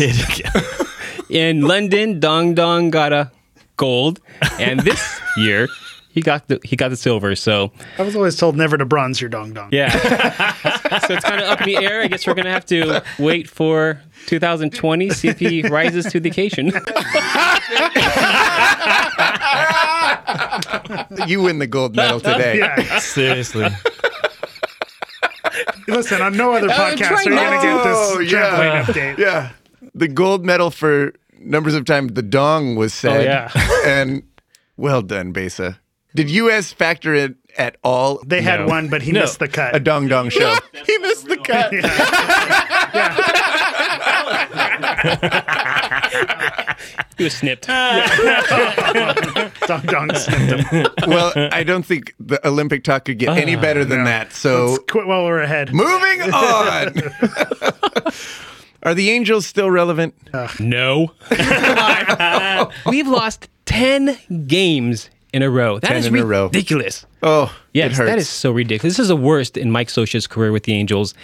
In London, Dong Dong got a gold, and this [LAUGHS] year he got the he got the silver. So I was always told never to bronze your Dong Dong. yeah, [LAUGHS] so it's kind of up in the air. I guess we're gonna have to wait for 2020 see if he rises to the occasion. [LAUGHS] You win the gold medal today. Yeah. Seriously. Listen, on no other uh, podcast are you going to get this Oh, yeah. update. Yeah. The gold medal for numbers of times the dong was oh, said. Oh, yeah. [LAUGHS] and well done, Besa. Did US factor it at all? They had No. one, but he No. missed the cut. a dong dong show. [LAUGHS] he missed the cut. [LAUGHS] He was snipped. Dong Dong snipped him. well, I don't think the Olympic talk could get any ah, better than that. So Let's quit while we're ahead. moving on. Are the Angels still relevant? No. [LAUGHS] [LAUGHS] We've lost 10 games in a row. That 10 is in a row. ridiculous. Oh, it hurts. that is so ridiculous. This is the worst in Mike Scioscia's career with the Angels,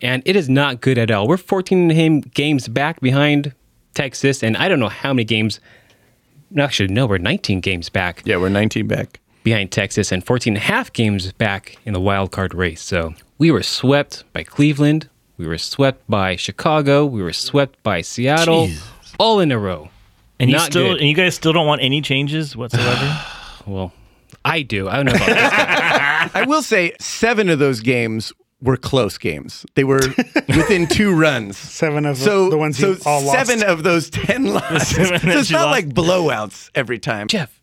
and it is not good at all. We're 14 him games back behind Texas, and I don't know how many games. Actually, no, we're 19 games back yeah, we're 19 back. behind Texas and 14 and a half games back in the wild card race. So we were swept by Cleveland. We were swept by Chicago. We were swept by Seattle. Jeez. All in a row. And you still good. and you guys still don't want any changes whatsoever? [SIGHS] Well, I do. I don't know about. [LAUGHS] I will say seven of those games were close games. They were within [LAUGHS] two runs. Seven of So, the ones so you all lost. seven of those ten losses. [LAUGHS] so it's not lost. like blowouts every time. Jeff,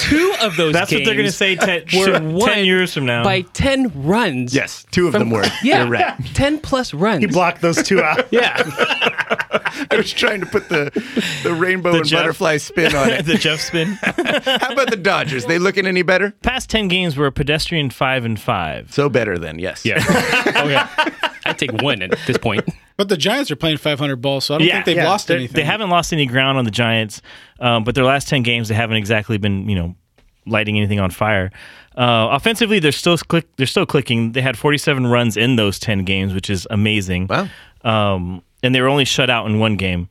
two of those That's what they're going to say [LAUGHS] ten, were ten years from now. by 10 runs. Yes, two of them were. Yeah, You're right. [LAUGHS] 10 plus runs. He blocked those two out. [LAUGHS] Yeah. I was trying to put the the rainbow and Jeff- butterfly spin on it. the Jeff spin. How about the Dodgers? They looking any better? Past ten games were a pedestrian five and five. So better then, yes. Yeah. oh yeah. I take one at this point. But the Giants are playing 500 balls, so I don't think they've yeah, lost They're- anything. They haven't lost any ground on the Giants, um, but their last ten games they haven't exactly been you know lighting anything on fire. Uh, offensively, they're still click. They're still clicking. They had 47 runs in those 10 games, which is amazing. Wow. Um, and they were only shut out in one game,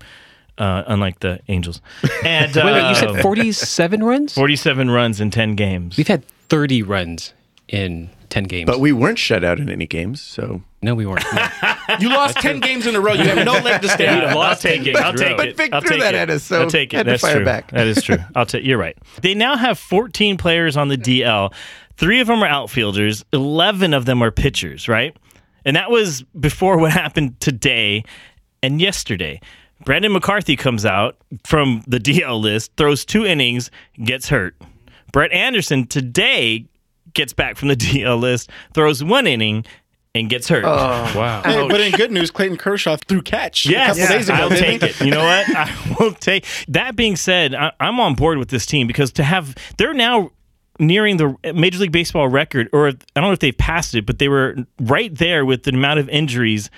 uh, unlike the Angels. [LAUGHS] And Wait, wait, you said uh, 47 runs? 47 runs in 10 games. We've had 30 runs in 10 games. But we weren't shut out in any games, so no, we weren't. No. [LAUGHS] you lost 10 games in a row. You have no leg to stand I'll on. take it. I'll take But it. Vic I'll threw take that it. at us, so I'll take it. had to That's fire true. back. That is true. I'll take. You're right. They now have 14 players on the DL. Three of them are outfielders. 11 of them are pitchers. Right, and that was before what happened today and yesterday. Brandon McCarthy comes out from the DL list, throws two innings, gets hurt. Brett Anderson today gets back from the [LAUGHS] DL list, throws one inning, and gets hurt. wow. Hey, but in good news, Clayton Kershaw threw catch Yes, a couple days ago. I'll take it. You know what? I [LAUGHS] will take. That being said, I, I'm on board with this team because to have they're now nearing the Major League Baseball record, or I don't know if they've passed it, but they were right there with the amount of injuries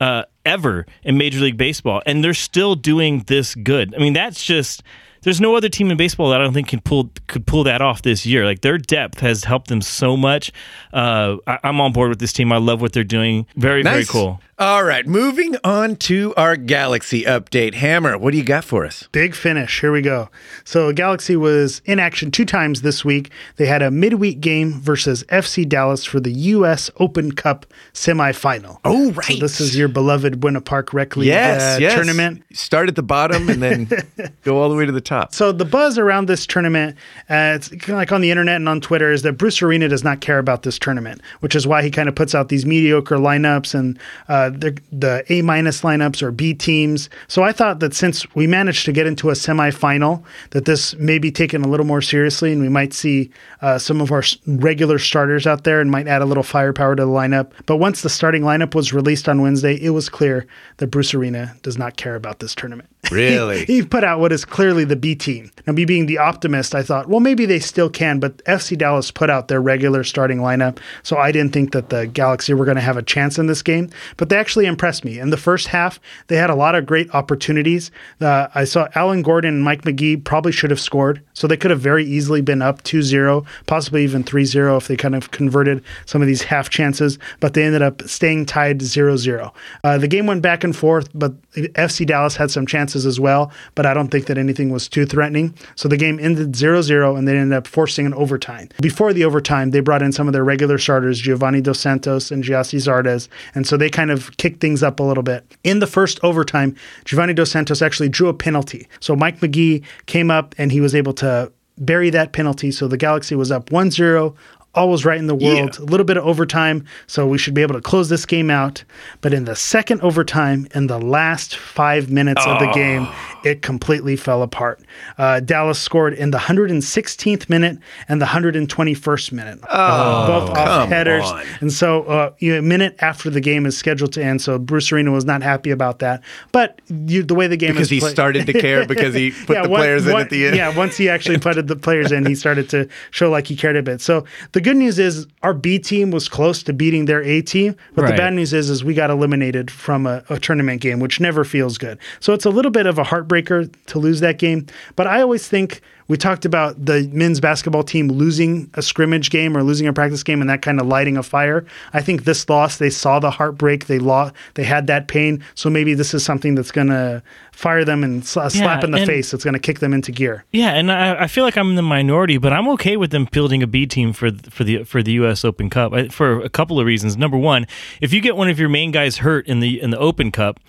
uh, ever in Major League Baseball, and they're still doing this good. I mean, that's just. There's no other team in baseball that I don't think can pull could pull that off this year. Like their depth has helped them so much. Uh, I, I'm on board with this team. I love what they're doing. Very very cool. All right, moving on to our Galaxy update. Hammer, what do you got for us? Big finish. Here we go. So Galaxy was in action two times this week. They had a midweek game versus FC Dallas for the U.S. Open Cup semifinal. Oh, So right. this is your beloved Winter Park Rec League yes, uh, yes. tournament. Start at the bottom and then [LAUGHS] go all the way to the top. So the buzz around this tournament, uh, it's kind of like on the internet and on Twitter, is that Bruce Arena does not care about this tournament, which is why he kind of puts out these mediocre lineups and uh, the, the A minus lineups or B teams. So I thought that since we managed to get into a semifinal, that this may be taken a little more seriously, and we might see uh, some of our regular starters out there and might add a little firepower to the lineup. But once the starting lineup was released on Wednesday, it was clear that Bruce Arena does not care about this tournament. [LAUGHS] Really? he put out what is clearly the B team. Now, me being the optimist, I thought, well, maybe they still can, but FC Dallas put out their regular starting lineup, so I didn't think that the Galaxy were going to have a chance in this game. But they actually impressed me. In the first half, they had a lot of great opportunities. Uh, I saw Alan Gordon and Mike Magee probably should have scored, so they could have very easily been up 2 0, possibly even 3 0 if they kind of converted some of these half chances, but they ended up staying tied 0 0. Uh, the game went back and forth, but FC Dallas had some chances as well, but I don't think that anything was too threatening. So the game ended 0 0, and they ended up forcing an overtime. Before the overtime, they brought in some of their regular starters, Giovanni Dos Santos and Gyasi Zardes, and so they kind of kicked things up a little bit. In the first overtime, Giovanni Dos Santos actually drew a penalty. So Mike Magee came up and he was able to bury that penalty. So the Galaxy was up 1 0. All was right in the world. A little bit of overtime, so we should be able to close this game out. But in the second overtime, in the last five minutes of the game, it completely fell apart. Uh, Dallas scored in the 116th minute and the 121st minute, oh, both off headers. on. And so, uh, you know, a minute after the game is scheduled to end, so Bruce Arena was not happy about that. But you, the way the game Because is he played- started to care because he [LAUGHS] put the one- players in at the end. Yeah, once he actually put the players in, he started to show like he cared a bit. So the good news is our B team was close to beating their A team, but the bad news is is we got eliminated from a, a tournament game, which never feels good. So it's a little bit of a heartbreaker to lose that game. But I always think we talked about the men's basketball team losing a scrimmage game or losing a practice game and that kind of lighting a fire. I think this loss, they saw the heartbreak, they lost, they had that pain. So maybe this is something that's going to fire them and sl- slap in the and- face. It's going to kick them into gear. Yeah, and I, I feel like I'm in the minority, but I'm okay with them fielding a B team for for the for the U.S. Open Cup I- for a couple of reasons. Number one, if you get one of your main guys hurt in the in the Open Cup,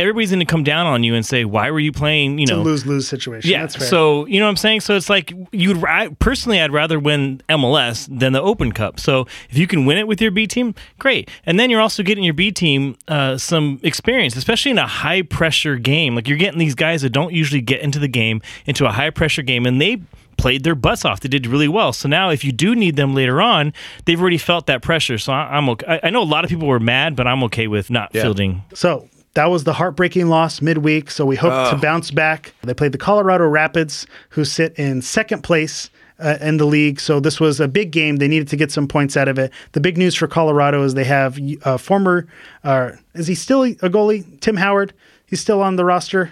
everybody's going to come down on you and say, "Why were you playing?" You know, lose lose situation. yeah. That's fair. So you know what I'm saying. So it's like you'd I, personally, I'd rather win MLS than the Open Cup. So if you can win it with your B team, great. And then you're also getting your B team uh, some experience, especially in a high pressure game. Like you're getting these guys that don't usually get into the game into a high pressure game, and they played their butts off. They did really well. So now, if you do need them later on, they've already felt that pressure. So I, I'm okay. I, I know a lot of people were mad, but I'm okay with not Yeah. fielding. So that was the heartbreaking loss midweek. So we hope to bounce back. They played the Colorado Rapids, who sit in second place uh, in the league. So this was a big game. They needed to get some points out of it. The big news for Colorado is they have uh, former, uh, is he still a goalie? Tim Howard. He's still on the roster.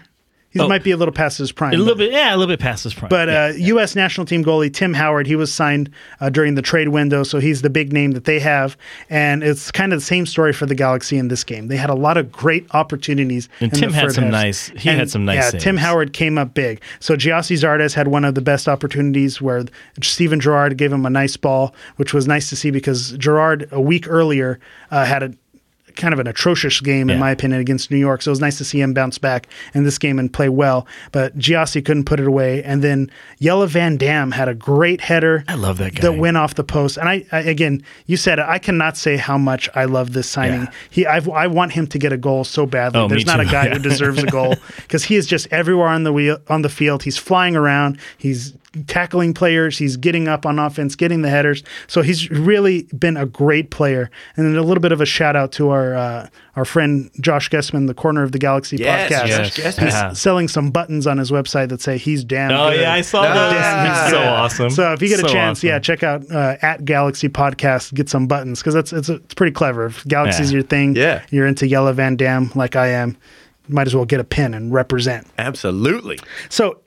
He Oh. might be a little past his prime. A little but- bit, yeah, a little bit past his prime. but yeah. uh, U.S. national team goalie Tim Howard, he was signed uh, during the trade window, so he's the big name that they have. And it's kind of the same story for the Galaxy in this game. They had a lot of great opportunities. And Tim had some half. nice- he had some nice Yeah, saves. Tim Howard came up big. So Gyasi Zardes had one of the best opportunities where Steven Gerrard gave him a nice ball, which was nice to see because Gerrard a week earlier uh, had a kind of an atrocious game in my opinion against New York. So it was nice to see him bounce back in this game and play well. But Gyasi couldn't put it away. And then Jelle Van Damme had a great header. I love that guy. That went off the post. And I, I again, you said it. I cannot say how much I love this signing. Yeah. He, I've, I want him to get a goal so badly. Oh, There's not a guy Yeah. who [LAUGHS] deserves a goal because he is just everywhere on the wheel on the field. He's flying around. He's tackling players. He's getting up on offense, getting the headers. So he's really been a great player. And then a little bit of a shout out to our uh, our friend Josh Gessman, the Corner of the Galaxy Yes, podcast. Yes. Josh He's- Gessman. Yeah. Selling some buttons on his website that say he's damn oh good. yeah, I saw Nice. those. Damn, He's so awesome. So if you get a So chance, awesome. yeah, check out uh, at Galaxy Podcast. Get some buttons because that's it's, it's pretty clever. If Galaxy's Yeah. your thing, Yeah. you're into Jelle Van Damme like I am. Might as well get a pin and represent. Absolutely. So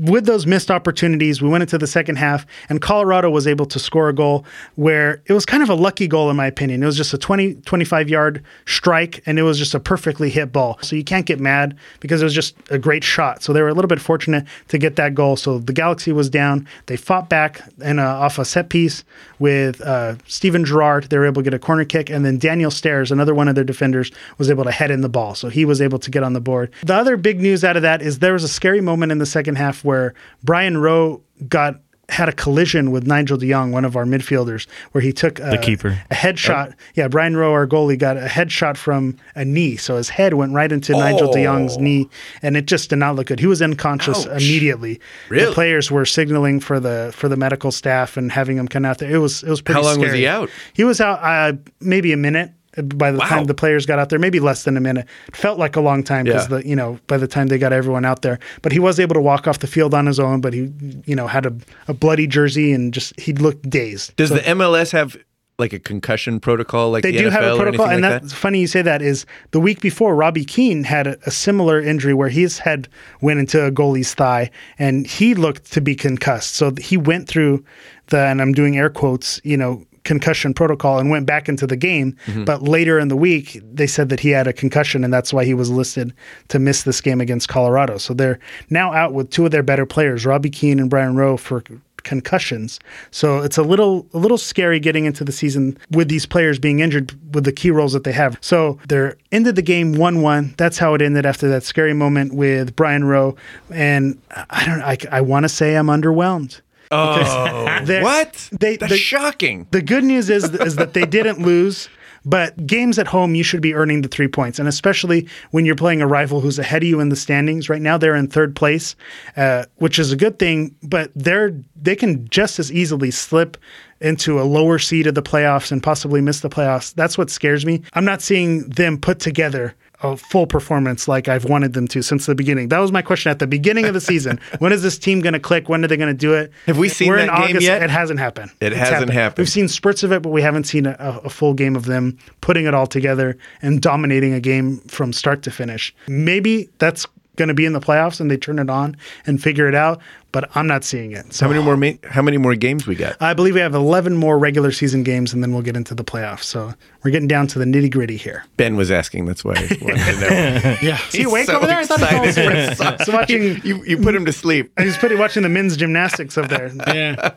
with those missed opportunities, we went into the second half, and Colorado was able to score a goal where it was kind of a lucky goal, in my opinion. It was just a 20, 25 yard strike, and it was just a perfectly hit ball. So you can't get mad because it was just a great shot. So they were a little bit fortunate to get that goal. So the Galaxy was down. They fought back and off a set piece with uh, Steven Gerrard. They were able to get a corner kick, and then Daniel Steres, another one of their defenders, was able to head in the ball. So he was able to get on the board. The other big news out of that is there was a scary moment in the second half where Brian Rowe got had a collision with Nigel de Jong, one of our midfielders, where he took a, keeper. a headshot. Yeah, Brian Rowe, our goalie, got a headshot from a knee, so his head went right into Nigel De DeYoung's knee, and it just did not look good. He was unconscious Ouch. immediately. Really? The players were signaling for the for the medical staff and having him come out there. It was it was pretty. How long was he out? He was out uh, maybe a minute. By the Wow. time the players got out there, maybe less than a minute. It felt like a long time because Yeah. the you know by the time they got everyone out there, but he was able to walk off the field on his own. But he you know had a, a bloody jersey and just he looked dazed. Does So- the MLS have like a concussion protocol like they the do NFL have a protocol, and like that's that? funny you say that. Is the week before Robbie Keane had a, a similar injury where his head went into a goalie's thigh, and he looked to be concussed. So he went through the, and I'm doing air quotes, you know, concussion protocol and went back into the game. Mm-hmm. But later in the week, they said that he had a concussion, and that's why he was listed to miss this game against Colorado. So they're now out with two of their better players, Robbie Keane and Brian Rowe, for concussions. So it's a little a little scary getting into the season with these players being injured with the key roles that they have. So they're ended the game 1-1. That's how it ended after that scary moment with Brian Rowe and I don't I, I want to say I'm underwhelmed. Oh, [LAUGHS] what? they- That's they- shocking. The good news is is that they didn't lose. But games at home, you should be earning the three points, and especially when you're playing a rival who's ahead of you in the standings. Right now, they're in third place, uh, which is a good thing. But they're they can just as easily slip into a lower seed of the playoffs and possibly miss the playoffs. That's what scares me. I'm not seeing them put together a full performance like I've wanted them to since the beginning. That was my question at the beginning of the season. [LAUGHS] when is this team going to click? When are they going to do it? Have we seen We're that in game August. yet? It hasn't happened. It It's hasn't happened. We've seen spurts of it, but we haven't seen a, a full game of them putting it all together and dominating a game from start to finish. Maybe that's going to be in the playoffs and they turn it on and figure it out, but I'm not seeing it. So How many more? Ma- how many more games we got? I believe we have 11 more regular season games and then we'll get into the playoffs. So we're getting down to the nitty gritty here. Ben was asking. That's why I wanted to know. [LAUGHS] Yeah. Is he awake over there? I thought he fell asleep. [LAUGHS] So watching, you you put him to sleep. [LAUGHS] he's pretty watching the men's gymnastics up there. Yeah.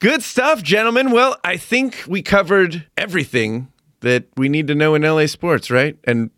Good stuff, gentlemen. Well, I think we covered everything that we need to know in LA sports, right? And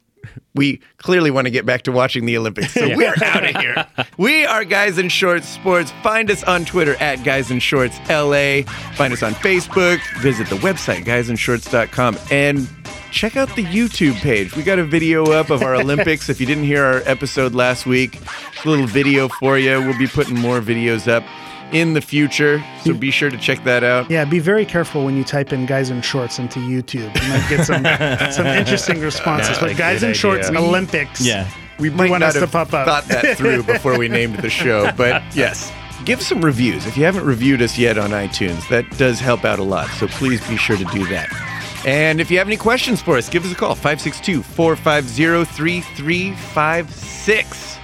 we clearly want to get back to watching the Olympics. So [LAUGHS] we're out of here. We are Guys in Shorts Sports. Find us on Twitter at Guys in Shorts LA. Find us on Facebook. Visit the website, guysinshorts.com. And check out the YouTube page. We got a video up of our [LAUGHS] Olympics. If you didn't hear our episode last week, it's a little video for you. We'll be putting more videos up. In the future. So be sure to check that out. Yeah, be very careful when you type in guys in shorts into YouTube. You might get some [LAUGHS] some interesting responses. That's but guys good in shorts idea. Olympics. Yeah. We might want not us to have pop up. thought that through [LAUGHS] before we named the show, but [LAUGHS] yes. Give some reviews. If you haven't reviewed us yet on iTunes, that does help out a lot. So please be sure to do that. And if you have any questions for us, give us a call 562 450 3356.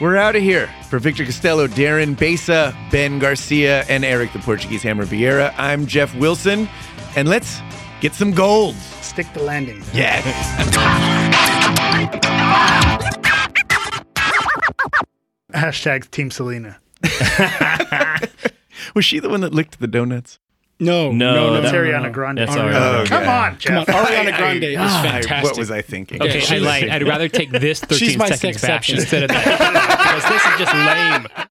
We're out of here. For Victor Costello, Darren Besa, Ben Garcia, and Eric the Portuguese Hammer Vieira, I'm Jeff Wilson. And let's get some gold. Stick the landing. Yes. Hashtag Team Selena. [LAUGHS] Was she the one that licked the donuts? No, No, no, no, that- no, Ariana no. Grande. That's Ariana. Ariana. Oh, Come yeah. on, Jeff. Come on, Ariana Grande is I- fantastic. what was I thinking? Okay, I lied. I'd rather take this [LAUGHS] 13 She's my seconds back exception. instead of that [LAUGHS] because this is just lame.